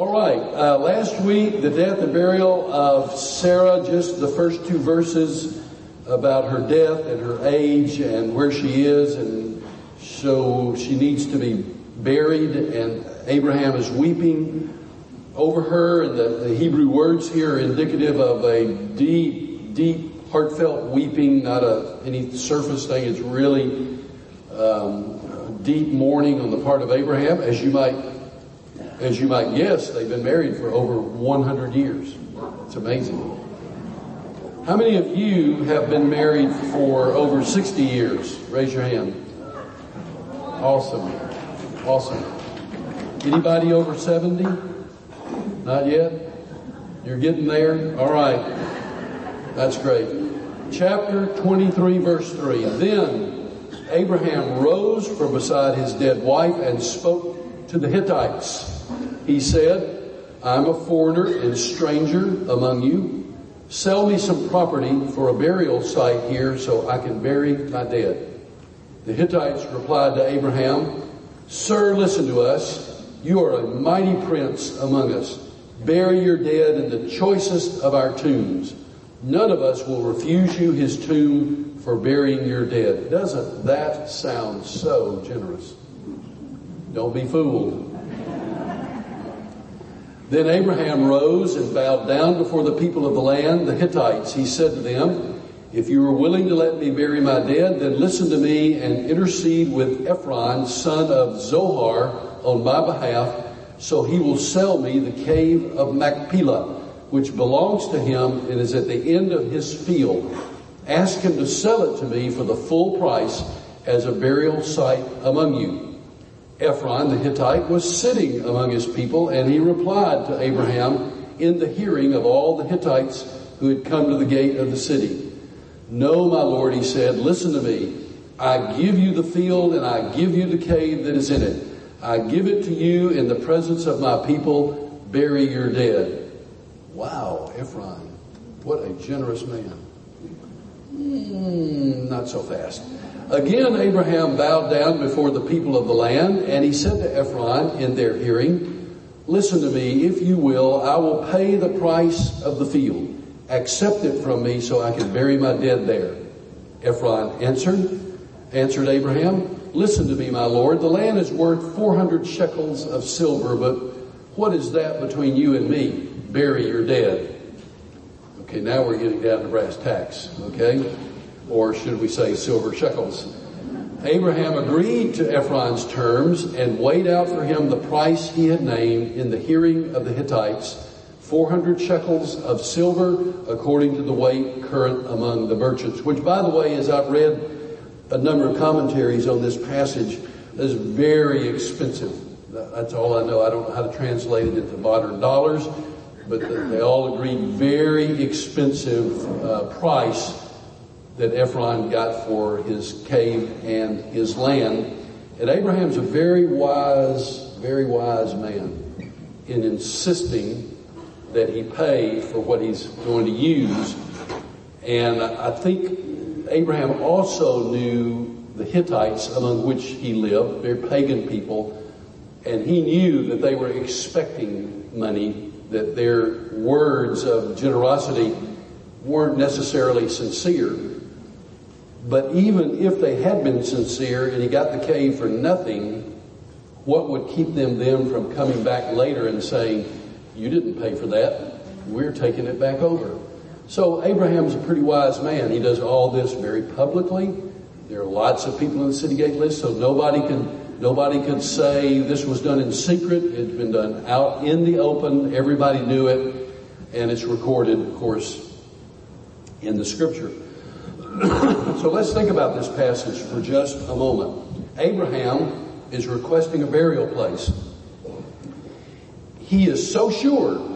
All right. Uh, last week, the death and burial of Sarah, just the first two verses about her death and her age and where she is, and so she needs to be buried, and Abraham is weeping over her, and the, the Hebrew words here are indicative of a deep, deep, heartfelt weeping, not a any surface thing. It's really um, deep mourning on the part of Abraham, as you might as you might guess, they've been married for over 100 years. It's amazing. How many of you have been married for over 60 years? Raise your hand. Awesome. Awesome. Anybody over 70? Not yet? You're getting there? All right. That's great. Chapter 23, verse 3. Then Abraham rose from beside his dead wife and spoke to the Hittites he said, I'm a foreigner and stranger among you. Sell me some property for a burial site here so I can bury my dead. The Hittites replied to Abraham, Sir, listen to us. You are a mighty prince among us. Bury your dead in the choicest of our tombs. None of us will refuse you his tomb for burying your dead. Doesn't that sound so generous? Don't be fooled. Then Abraham rose and bowed down before the people of the land, the Hittites. He said to them, If you are willing to let me bury my dead, then listen to me and intercede with Ephron, son of Zohar, on my behalf, so he will sell me the cave of Machpelah, which belongs to him and is at the end of his field. Ask him to sell it to me for the full price as a burial site among you. Ephron the Hittite was sitting among his people, and he replied to Abraham in the hearing of all the Hittites who had come to the gate of the city. No, my Lord, he said, listen to me. I give you the field and I give you the cave that is in it. I give it to you in the presence of my people. Bury your dead. Wow, Ephron, what a generous man. Mm, not so fast. Again, Abraham bowed down before the people of the land, and he said to Ephron in their hearing, Listen to me, if you will, I will pay the price of the field. Accept it from me so I can bury my dead there. Ephron answered, answered Abraham, Listen to me, my Lord, the land is worth 400 shekels of silver, but what is that between you and me? Bury your dead. Okay, now we're getting down to brass tacks, okay? Or should we say silver shekels. Abraham agreed to Ephron's terms and weighed out for him the price he had named in the hearing of the Hittites, 400 shekels of silver according to the weight current among the merchants, which by the way, as I've read a number of commentaries on this passage, is very expensive. That's all I know. I don't know how to translate it into modern dollars, but they all agreed very expensive uh, price that Ephron got for his cave and his land. And Abraham's a very wise, very wise man in insisting that he pay for what he's going to use. And I think Abraham also knew the Hittites among which he lived, very pagan people, and he knew that they were expecting money, that their words of generosity weren't necessarily sincere. But even if they had been sincere and he got the cave for nothing, what would keep them then from coming back later and saying, you didn't pay for that. We're taking it back over. So Abraham's a pretty wise man. He does all this very publicly. There are lots of people in the city gate list, so nobody can, nobody could say this was done in secret. It's been done out in the open. Everybody knew it. And it's recorded, of course, in the scripture. So let's think about this passage for just a moment. Abraham is requesting a burial place. He is so sure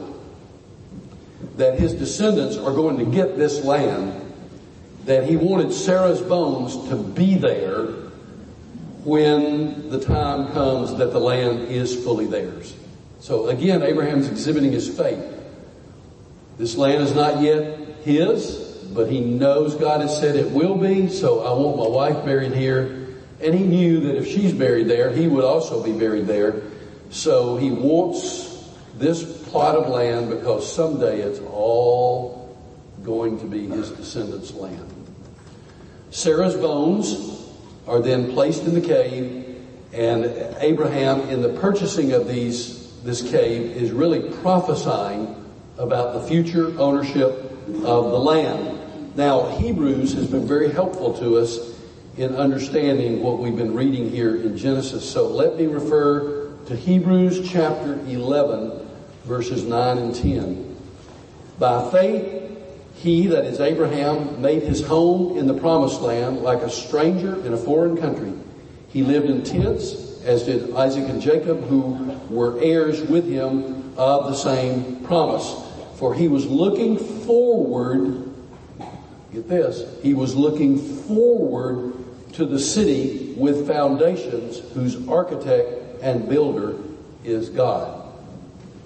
that his descendants are going to get this land that he wanted Sarah's bones to be there when the time comes that the land is fully theirs. So again, Abraham's exhibiting his faith. This land is not yet his but he knows God has said it will be, so I want my wife buried here. And he knew that if she's buried there, he would also be buried there. So he wants this plot of land because someday it's all going to be his descendants' land. Sarah's bones are then placed in the cave, and Abraham, in the purchasing of these, this cave, is really prophesying about the future ownership of the land. Now, Hebrews has been very helpful to us in understanding what we've been reading here in Genesis. So let me refer to Hebrews chapter 11, verses 9 and 10. By faith, he, that is Abraham, made his home in the promised land like a stranger in a foreign country. He lived in tents, as did Isaac and Jacob, who were heirs with him of the same promise. For he was looking forward, get this, he was looking forward to the city with foundations whose architect and builder is God.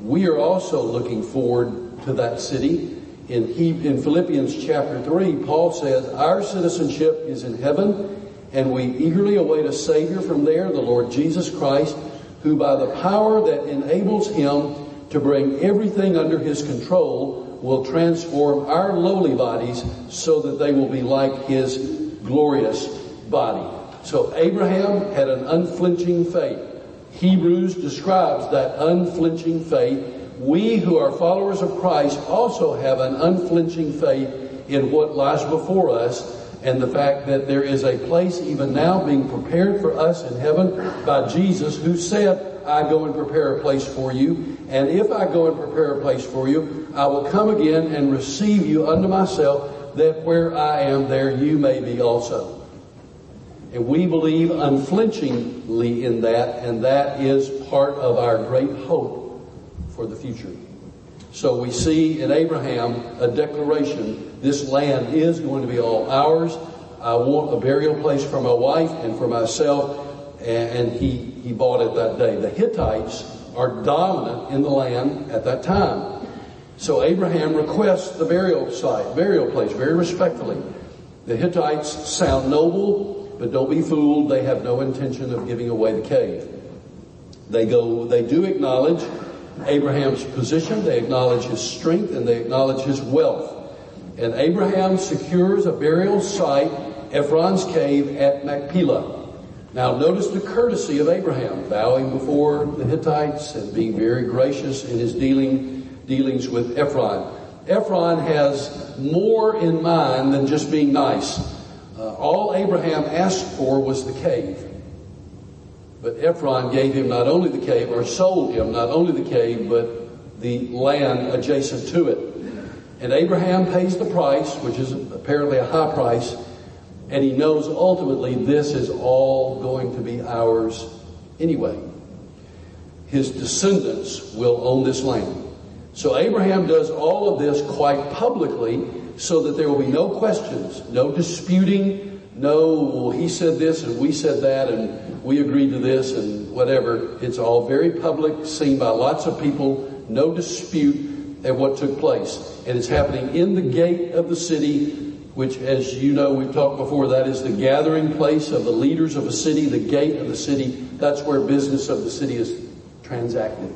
We are also looking forward to that city in, he, in Philippians chapter 3, Paul says, Our citizenship is in heaven, and we eagerly await a Savior from there, the Lord Jesus Christ, who by the power that enables him to bring everything under his control will transform our lowly bodies so that they will be like his glorious body. So Abraham had an unflinching faith. Hebrews describes that unflinching faith we who are followers of Christ also have an unflinching faith in what lies before us and the fact that there is a place even now being prepared for us in heaven by Jesus who said, I go and prepare a place for you. And if I go and prepare a place for you, I will come again and receive you unto myself that where I am there you may be also. And we believe unflinchingly in that and that is part of our great hope for the future. So we see in Abraham a declaration this land is going to be all ours. I want a burial place for my wife and for myself. And he, he bought it that day. The Hittites are dominant in the land at that time. So Abraham requests the burial site, burial place, very respectfully. The Hittites sound noble, but don't be fooled. They have no intention of giving away the cave. They go, they do acknowledge Abraham's position, they acknowledge his strength, and they acknowledge his wealth. And Abraham secures a burial site, Ephron's cave at Machpelah. Now notice the courtesy of Abraham, bowing before the Hittites and being very gracious in his dealing, dealings with Ephron. Ephron has more in mind than just being nice. Uh, all Abraham asked for was the cave. But Ephron gave him not only the cave, or sold him not only the cave, but the land adjacent to it. And Abraham pays the price, which is apparently a high price, and he knows ultimately this is all going to be ours anyway. His descendants will own this land. So Abraham does all of this quite publicly so that there will be no questions, no disputing, no, well, he said this and we said that and we agreed to this and whatever. It's all very public, seen by lots of people, no dispute at what took place. And it's happening in the gate of the city, which, as you know, we've talked before, that is the gathering place of the leaders of a city, the gate of the city. That's where business of the city is transacted.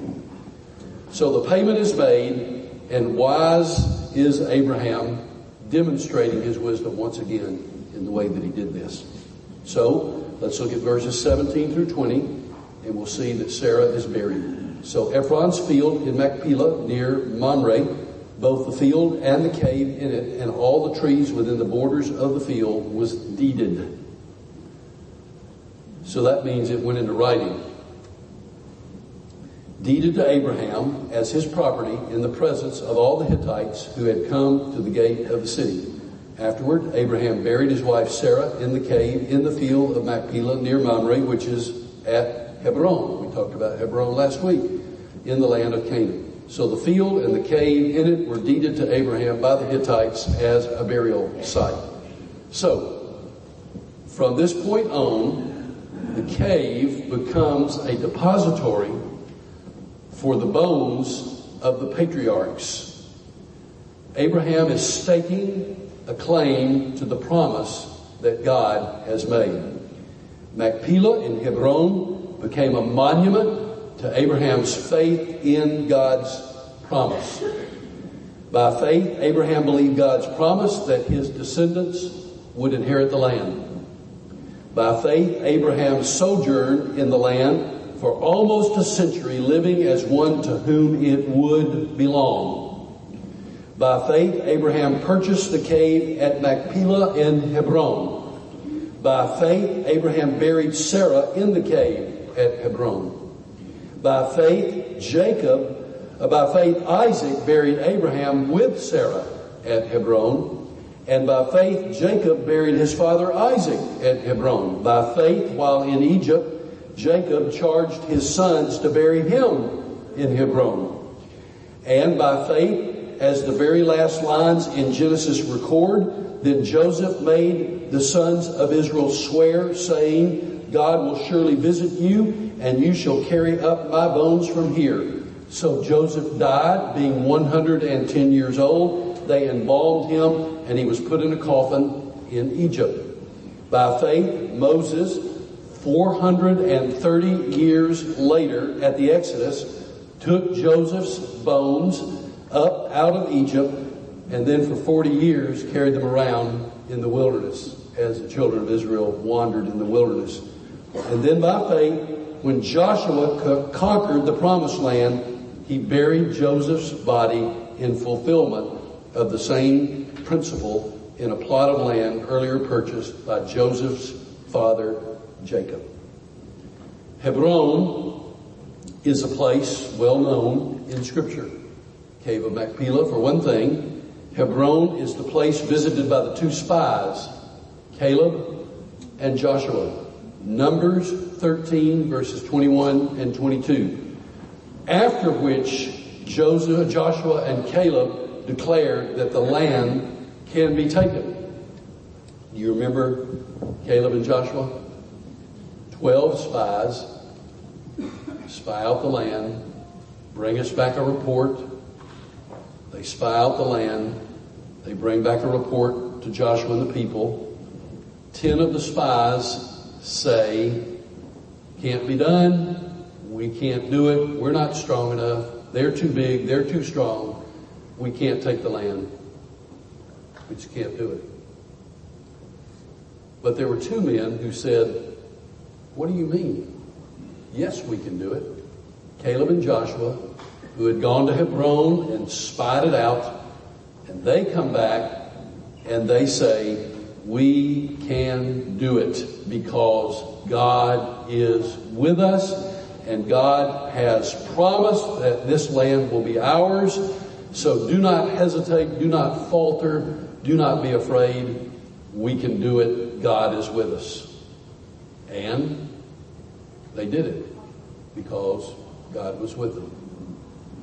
So the payment is made, and wise is Abraham demonstrating his wisdom once again in the way that he did this. So, Let's look at verses 17 through 20, and we'll see that Sarah is buried. So Ephron's field in Machpelah near Mamre, both the field and the cave in it, and all the trees within the borders of the field was deeded. So that means it went into writing. Deeded to Abraham as his property in the presence of all the Hittites who had come to the gate of the city. Afterward, Abraham buried his wife Sarah in the cave in the field of Machpelah near Mamre, which is at Hebron. We talked about Hebron last week in the land of Canaan. So the field and the cave in it were deeded to Abraham by the Hittites as a burial site. So, from this point on, the cave becomes a depository for the bones of the patriarchs. Abraham is staking a claim to the promise that God has made. Machpelah in Hebron became a monument to Abraham's faith in God's promise. By faith, Abraham believed God's promise that his descendants would inherit the land. By faith, Abraham sojourned in the land for almost a century, living as one to whom it would belong. By faith, Abraham purchased the cave at Machpelah in Hebron. By faith, Abraham buried Sarah in the cave at Hebron. By faith, Jacob uh, by faith, Isaac buried Abraham with Sarah at Hebron. And by faith, Jacob buried his father Isaac at Hebron. By faith, while in Egypt, Jacob charged his sons to bury him in Hebron. And by faith, as the very last lines in Genesis record, then Joseph made the sons of Israel swear, saying, God will surely visit you, and you shall carry up my bones from here. So Joseph died, being 110 years old. They embalmed him, and he was put in a coffin in Egypt. By faith, Moses, 430 years later at the Exodus, took Joseph's bones up out of Egypt, and then for 40 years carried them around in the wilderness as the children of Israel wandered in the wilderness. And then by faith, when Joshua conquered the promised land, he buried Joseph's body in fulfillment of the same principle in a plot of land earlier purchased by Joseph's father, Jacob. Hebron is a place well known in scripture. Cave of Machpelah, for one thing. Hebron is the place visited by the two spies, Caleb and Joshua. Numbers 13 verses 21 and 22. After which Joshua and Caleb declared that the land can be taken. Do you remember Caleb and Joshua? Twelve spies spy out the land, bring us back a report. They spy out the land. They bring back a report to Joshua and the people. Ten of the spies say, can't be done. We can't do it. We're not strong enough. They're too big. They're too strong. We can't take the land. We just can't do it. But there were two men who said, what do you mean? Yes, we can do it. Caleb and Joshua, who had gone to Hebron and spied it out, and they come back and they say, we can do it because God is with us and God has promised that this land will be ours. So do not hesitate, do not falter, do not be afraid. We can do it. God is with us. And they did it because God was with them.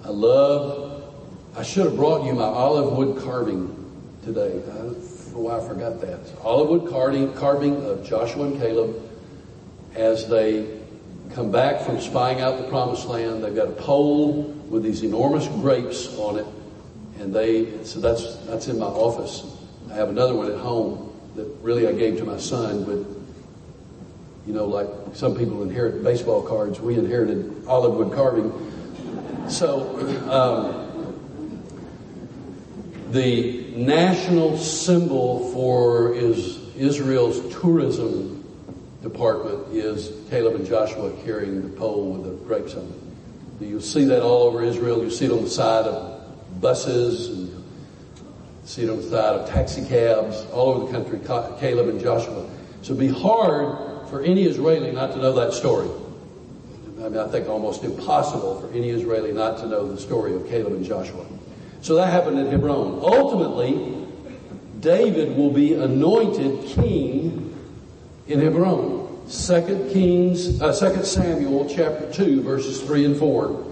I love, I should have brought you my olive wood carving today. I why I forgot that. Olive wood carving, carving of Joshua and Caleb as they come back from spying out the promised land. They've got a pole with these enormous grapes on it. And they, so that's, that's in my office. I have another one at home that really I gave to my son, but you know, like some people inherit baseball cards, we inherited olive wood carving. So, um, the national symbol for is Israel's tourism department is Caleb and Joshua carrying the pole with the grapes on it. You'll see that all over Israel. You see it on the side of buses and see it on the side of taxi cabs all over the country, Caleb and Joshua. So it'd be hard for any Israeli not to know that story. I mean, I think almost impossible for any Israeli not to know the story of Caleb and Joshua. So that happened at Hebron. Ultimately, David will be anointed king in Hebron. Second Kings, uh, Second Samuel chapter 2 verses 3 and 4.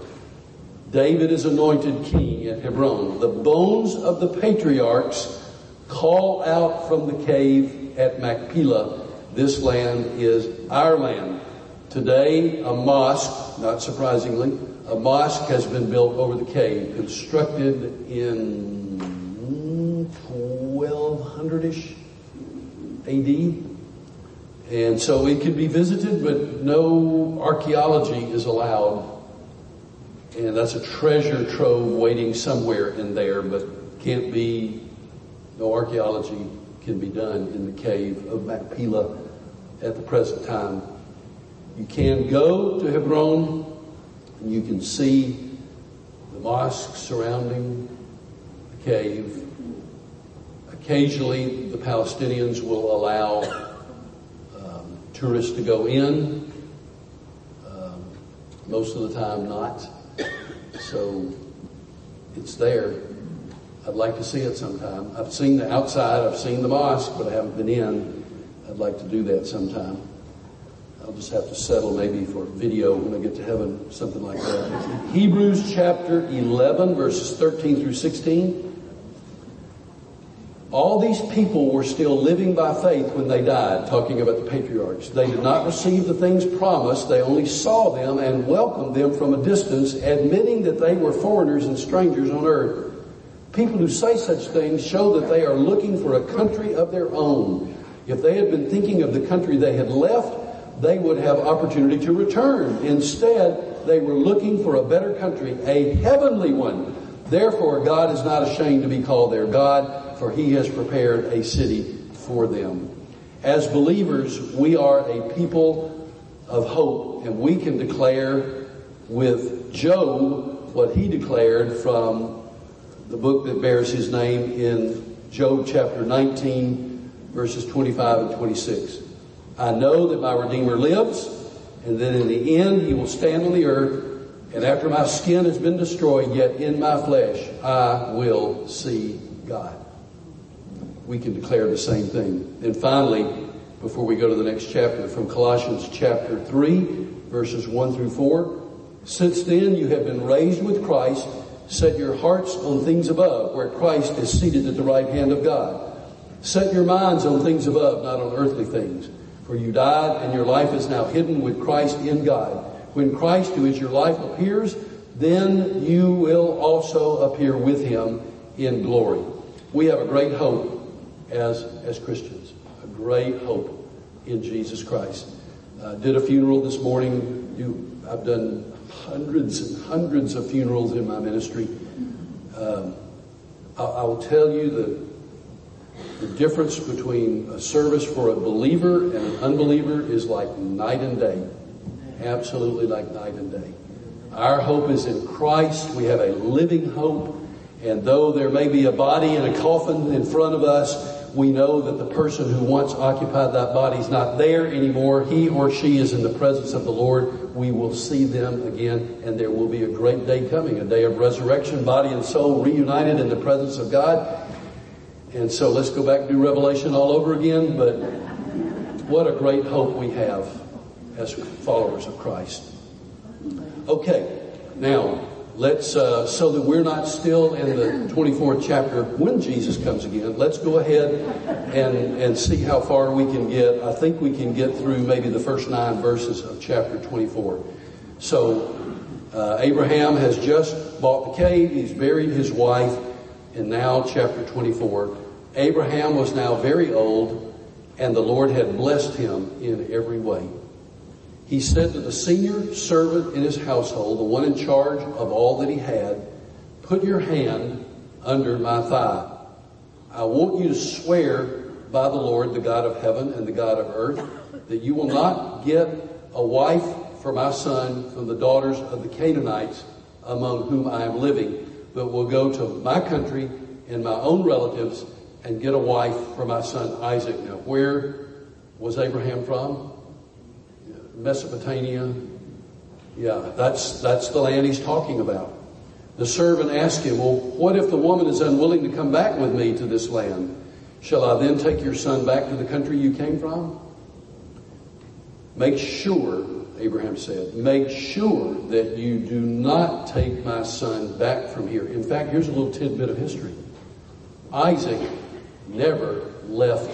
David is anointed king at Hebron. The bones of the patriarchs call out from the cave at Machpelah. This land is our land. Today, a mosque, not surprisingly, a mosque has been built over the cave, constructed in 1200-ish AD. And so it can be visited, but no archaeology is allowed And that's a treasure trove waiting somewhere in there, but can't be, no archaeology can be done in the cave of Machpelah at the present time. You can go to Hebron and you can see the mosque surrounding the cave. Occasionally, the Palestinians will allow um, tourists to go in. Um, most of the time, not. So it's there. I'd like to see it sometime. I've seen the outside, I've seen the mosque, but I haven't been in. I'd like to do that sometime. I'll just have to settle maybe for video when I get to heaven, something like that. Hebrews chapter 11, verses 13 through 16. All these people were still living by faith when they died, talking about the patriarchs. They did not receive the things promised. They only saw them and welcomed them from a distance, admitting that they were foreigners and strangers on earth. People who say such things show that they are looking for a country of their own. If they had been thinking of the country they had left, they would have opportunity to return. Instead, they were looking for a better country, a heavenly one. Therefore, God is not ashamed to be called their God for he has prepared a city for them. As believers, we are a people of hope, and we can declare with Job what he declared from the book that bears his name in Job chapter 19, verses 25 and 26. I know that my Redeemer lives, and that in the end he will stand on the earth, and after my skin has been destroyed, yet in my flesh I will see God we can declare the same thing. And finally, before we go to the next chapter, from Colossians chapter 3, verses 1 through 4. Since then you have been raised with Christ, set your hearts on things above, where Christ is seated at the right hand of God. Set your minds on things above, not on earthly things. For you died, and your life is now hidden with Christ in God. When Christ, who is your life, appears, then you will also appear with him in glory. We have a great hope as, as Christians. A great hope in Jesus Christ. Uh, did a funeral this morning. You, I've done hundreds and hundreds of funerals in my ministry. Um, I, I will tell you the, the difference between a service for a believer and an unbeliever is like night and day. Absolutely like night and day. Our hope is in Christ. We have a living hope. And though there may be a body in a coffin in front of us, we know that the person who once occupied that body is not there anymore. He or she is in the presence of the Lord. We will see them again, and there will be a great day coming, a day of resurrection, body and soul reunited in the presence of God. And so let's go back and do Revelation all over again, but what a great hope we have as followers of Christ. Okay, now let's uh, so that we're not still in the 24th chapter when jesus comes again let's go ahead and and see how far we can get. I think we can get through maybe the first nine verses of chapter 24 so uh, abraham has just bought the cave. He's buried his wife and now chapter 24 abraham was now very old and the lord had blessed him in every way he said to the senior servant in his household, the one in charge of all that he had, put your hand under my thigh. I want you to swear by the Lord, the God of heaven and the God of earth, that you will not get a wife for my son from the daughters of the Canaanites among whom I am living, but will go to my country and my own relatives and get a wife for my son Isaac. Now, where was Abraham from? Mesopotamia. Yeah, that's, that's the land he's talking about. The servant asked him, Well, what if the woman is unwilling to come back with me to this land? Shall I then take your son back to the country you came from? Make sure, Abraham said, make sure that you do not take my son back from here. In fact, here's a little tidbit of history. Isaac never left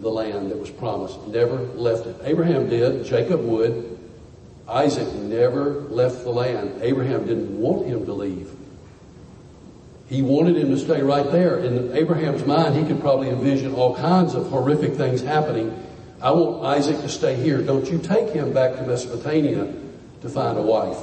the land that was promised, never left it. Abraham did, Jacob would. Isaac never left the land. Abraham didn't want him to leave. He wanted him to stay right there. In Abraham's mind, he could probably envision all kinds of horrific things happening. I want Isaac to stay here. Don't you take him back to Mesopotamia to find a wife.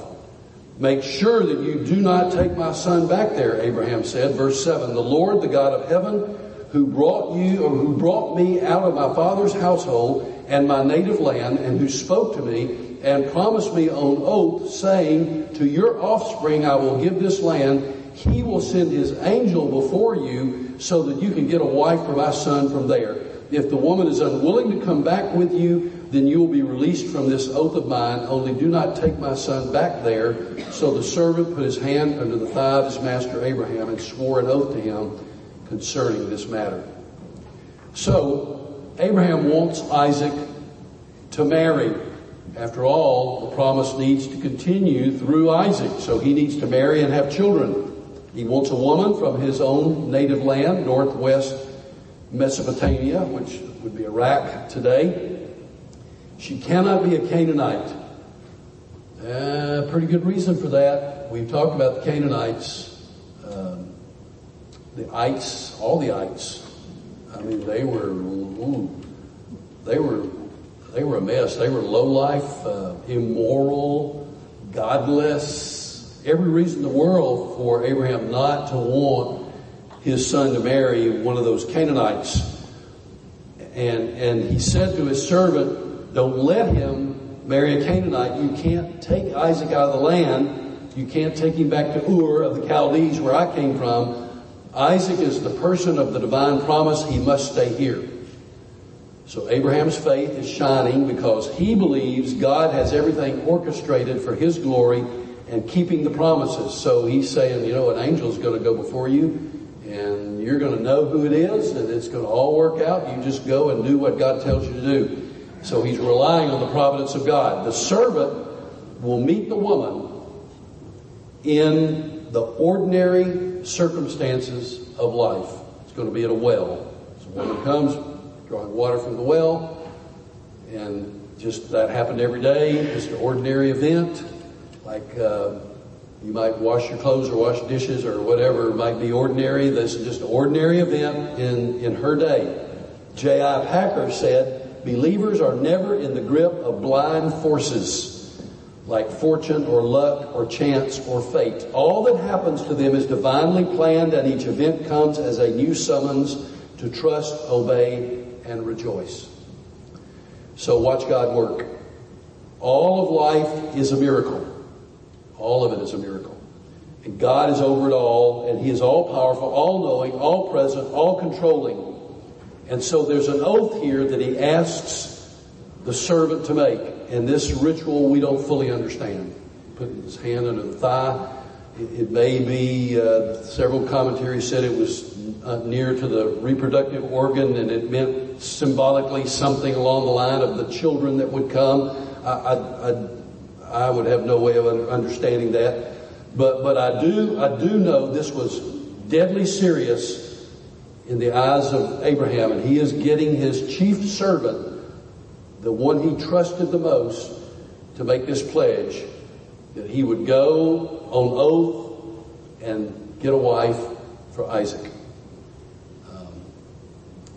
Make sure that you do not take my son back there, Abraham said. Verse 7, the Lord, the God of heaven, who brought you or who brought me out of my father's household and my native land and who spoke to me and promised me on oath saying, to your offspring I will give this land. He will send his angel before you so that you can get a wife for my son from there. If the woman is unwilling to come back with you, then you will be released from this oath of mine. Only do not take my son back there. So the servant put his hand under the thigh of his master Abraham and swore an oath to him concerning this matter. So Abraham wants Isaac to marry. After all, the promise needs to continue through Isaac, so he needs to marry and have children. He wants a woman from his own native land, northwest Mesopotamia, which would be Iraq today. She cannot be a Canaanite. Uh, pretty good reason for that. We've talked about the Canaanites, um, the ites, all the ites. I mean, they were, ooh, they were, they were a mess. They were low life, uh, immoral, godless. Every reason in the world for Abraham not to want his son to marry one of those Canaanites. And, and he said to his servant, don't let him marry a Canaanite. You can't take Isaac out of the land. You can't take him back to Ur of the Chaldees where I came from. Isaac is the person of the divine promise. He must stay here. So Abraham's faith is shining because he believes God has everything orchestrated for his glory and keeping the promises. So he's saying, you know, an angel is going to go before you and you're going to know who it is and it's going to all work out. You just go and do what God tells you to do. So he's relying on the providence of God. The servant will meet the woman in the ordinary circumstances of life. It's going to be at a well. So woman comes, drawing water from the well, and just that happened every day, just an ordinary event, like uh, you might wash your clothes or wash dishes or whatever it might be ordinary. This is just an ordinary event in, in her day. J.I. Packer said, believers are never in the grip of blind forces like fortune or luck or chance or fate. All that happens to them is divinely planned and each event comes as a new summons to trust, obey, and rejoice. So watch God work. All of life is a miracle. All of it is a miracle. And God is over it all, and He is all powerful, all knowing, all present, all controlling. And so there's an oath here that He asks the servant to make. And this ritual we don't fully understand. Putting his hand under the thigh. It, it may be, uh, several commentaries said it was uh, near to the reproductive organ and it meant symbolically something along the line of the children that would come. I, I, I I would have no way of understanding that. But, but I do, I do know this was deadly serious in the eyes of Abraham and he is getting his chief servant, the one he trusted the most, to make this pledge that he would go on oath and get a wife for Isaac. Um,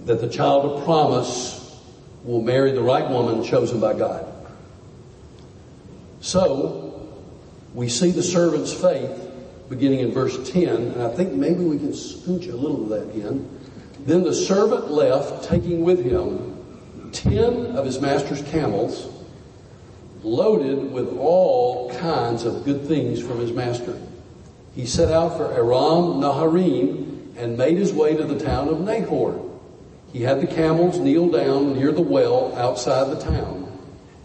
that the child of promise will marry the right woman chosen by God. So, we see the servant's faith beginning in verse 10, and I think maybe we can scooch a little of that in. Then the servant left, taking with him ten of his master's camels, loaded with all kinds of good things from his master. He set out for Aram Naharaim and made his way to the town of Nahor. He had the camels kneel down near the well outside the town.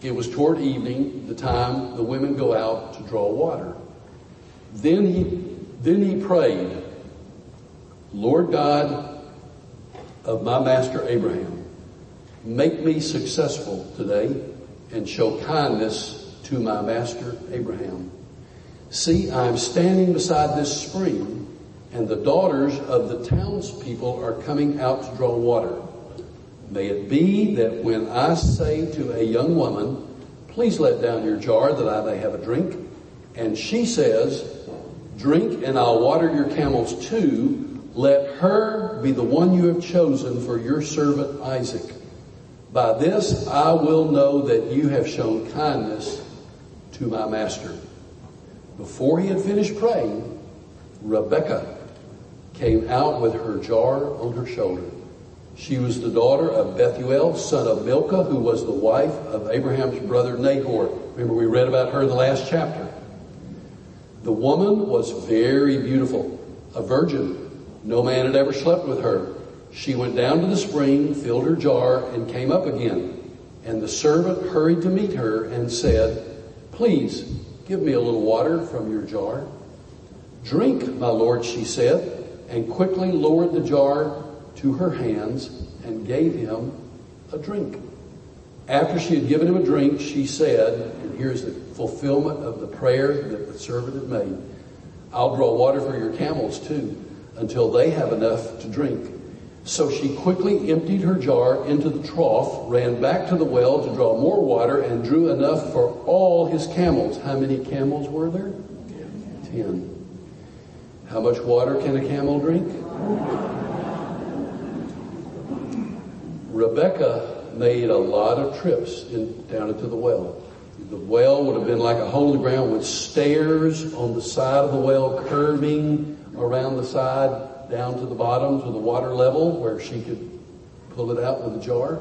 It was toward evening, the time the women go out to draw water. Then he, then he prayed, Lord God of my master Abraham, make me successful today and show kindness to my master Abraham. See, I am standing beside this spring and the daughters of the townspeople are coming out to draw water. May it be that when I say to a young woman, please let down your jar that I may have a drink, and she says, drink and I'll water your camels too, let her be the one you have chosen for your servant Isaac. By this I will know that you have shown kindness to my master. Before he had finished praying, Rebekah came out with her jar on her shoulder. She was the daughter of Bethuel, son of Milcah, who was the wife of Abraham's brother Nahor. Remember, we read about her in the last chapter. The woman was very beautiful, a virgin. No man had ever slept with her. She went down to the spring, filled her jar, and came up again. And the servant hurried to meet her and said, Please, give me a little water from your jar. Drink, my lord, she said, and quickly lowered the jar to her hands and gave him a drink. After she had given him a drink, she said, and here's the fulfillment of the prayer that the servant had made I'll draw water for your camels too, until they have enough to drink. So she quickly emptied her jar into the trough, ran back to the well to draw more water, and drew enough for all his camels. How many camels were there? Ten. How much water can a camel drink? Rebecca made a lot of trips in, down into the well. The well would have been like a hole in the ground with stairs on the side of the well curving around the side down to the bottom to the water level where she could pull it out with a jar.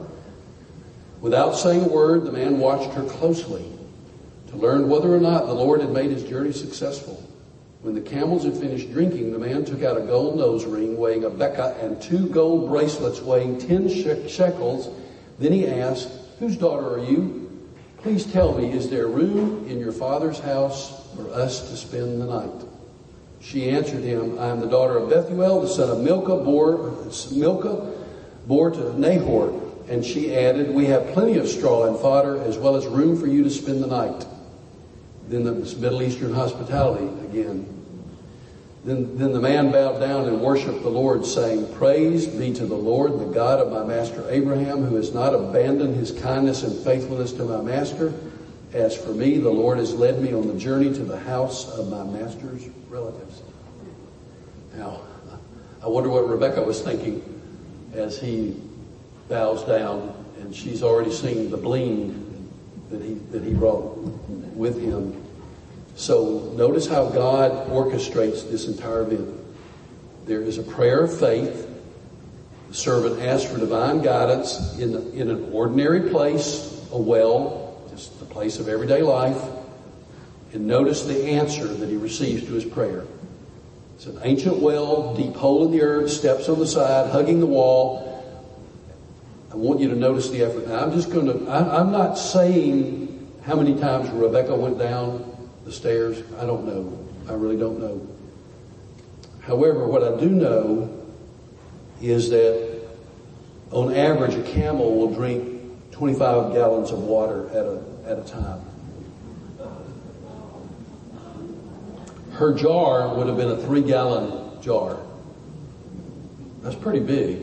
Without saying a word, the man watched her closely to learn whether or not the Lord had made his journey successful. When the camels had finished drinking, the man took out a gold nose ring weighing a beka and two gold bracelets weighing ten shekels. Then he asked, Whose daughter are you? Please tell me, is there room in your father's house for us to spend the night? She answered him, I am the daughter of Bethuel, the son of Milcah, bore, Milcah, bore to Nahor. And she added, We have plenty of straw and fodder, as well as room for you to spend the night. Then the Middle Eastern hospitality again. Then, then the man bowed down and worshiped the Lord, saying, Praise be to the Lord, the God of my master Abraham, who has not abandoned his kindness and faithfulness to my master. As for me, the Lord has led me on the journey to the house of my master's relatives. Now, I wonder what Rebecca was thinking as he bows down and she's already seen the bling that he, that he brought with him. So notice how God orchestrates this entire event. There is a prayer of faith. The servant asks for divine guidance in, in an ordinary place, a well, just the place of everyday life. And notice the answer that he receives to his prayer. It's an ancient well, deep hole in the earth, steps on the side, hugging the wall. I want you to notice the effort. Now, I'm just going to, I'm not saying how many times Rebecca went down the stairs? I don't know. I really don't know. However, what I do know is that on average, a camel will drink 25 gallons of water at a, at a time. Her jar would have been a three gallon jar. That's pretty big.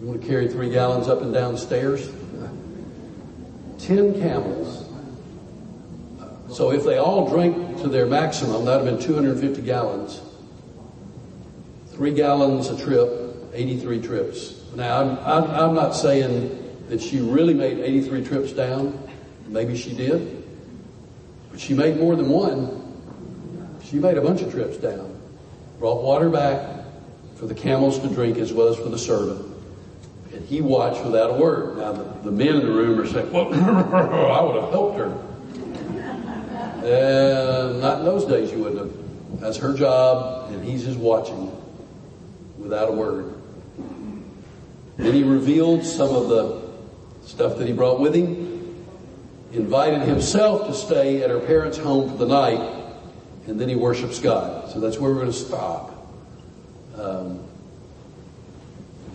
You want to carry three gallons up and down the stairs? Ten camels so if they all drank to their maximum, that would have been 250 gallons. Three gallons a trip, 83 trips. Now, I'm, I'm, I'm not saying that she really made 83 trips down. Maybe she did. But she made more than one. She made a bunch of trips down. Brought water back for the camels to drink as well as for the servant. And he watched without a word. Now, the, the men in the room are saying, well, I would have helped her. And not in those days you wouldn't have. That's her job, and he's just watching without a word. Then he revealed some of the stuff that he brought with him, invited himself to stay at her parents' home for the night, and then he worships God. So that's where we're going to stop. Um,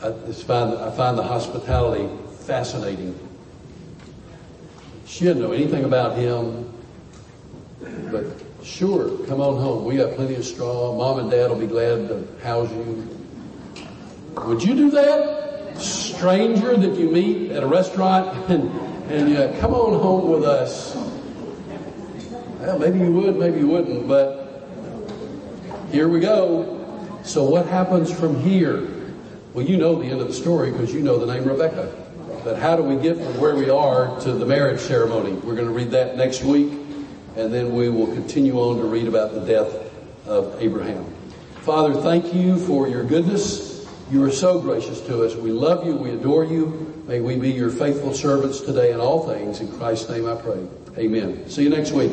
I, find, I find the hospitality fascinating. She didn't know anything about him. But sure, come on home. We got plenty of straw. Mom and dad will be glad to house you. Would you do that? Stranger that you meet at a restaurant and, and you come on home with us. Well, maybe you would, maybe you wouldn't, but here we go. So what happens from here? Well, you know the end of the story because you know the name Rebecca. But how do we get from where we are to the marriage ceremony? We're going to read that next week. And then we will continue on to read about the death of Abraham. Father, thank you for your goodness. You are so gracious to us. We love you. We adore you. May we be your faithful servants today in all things. In Christ's name I pray. Amen. See you next week.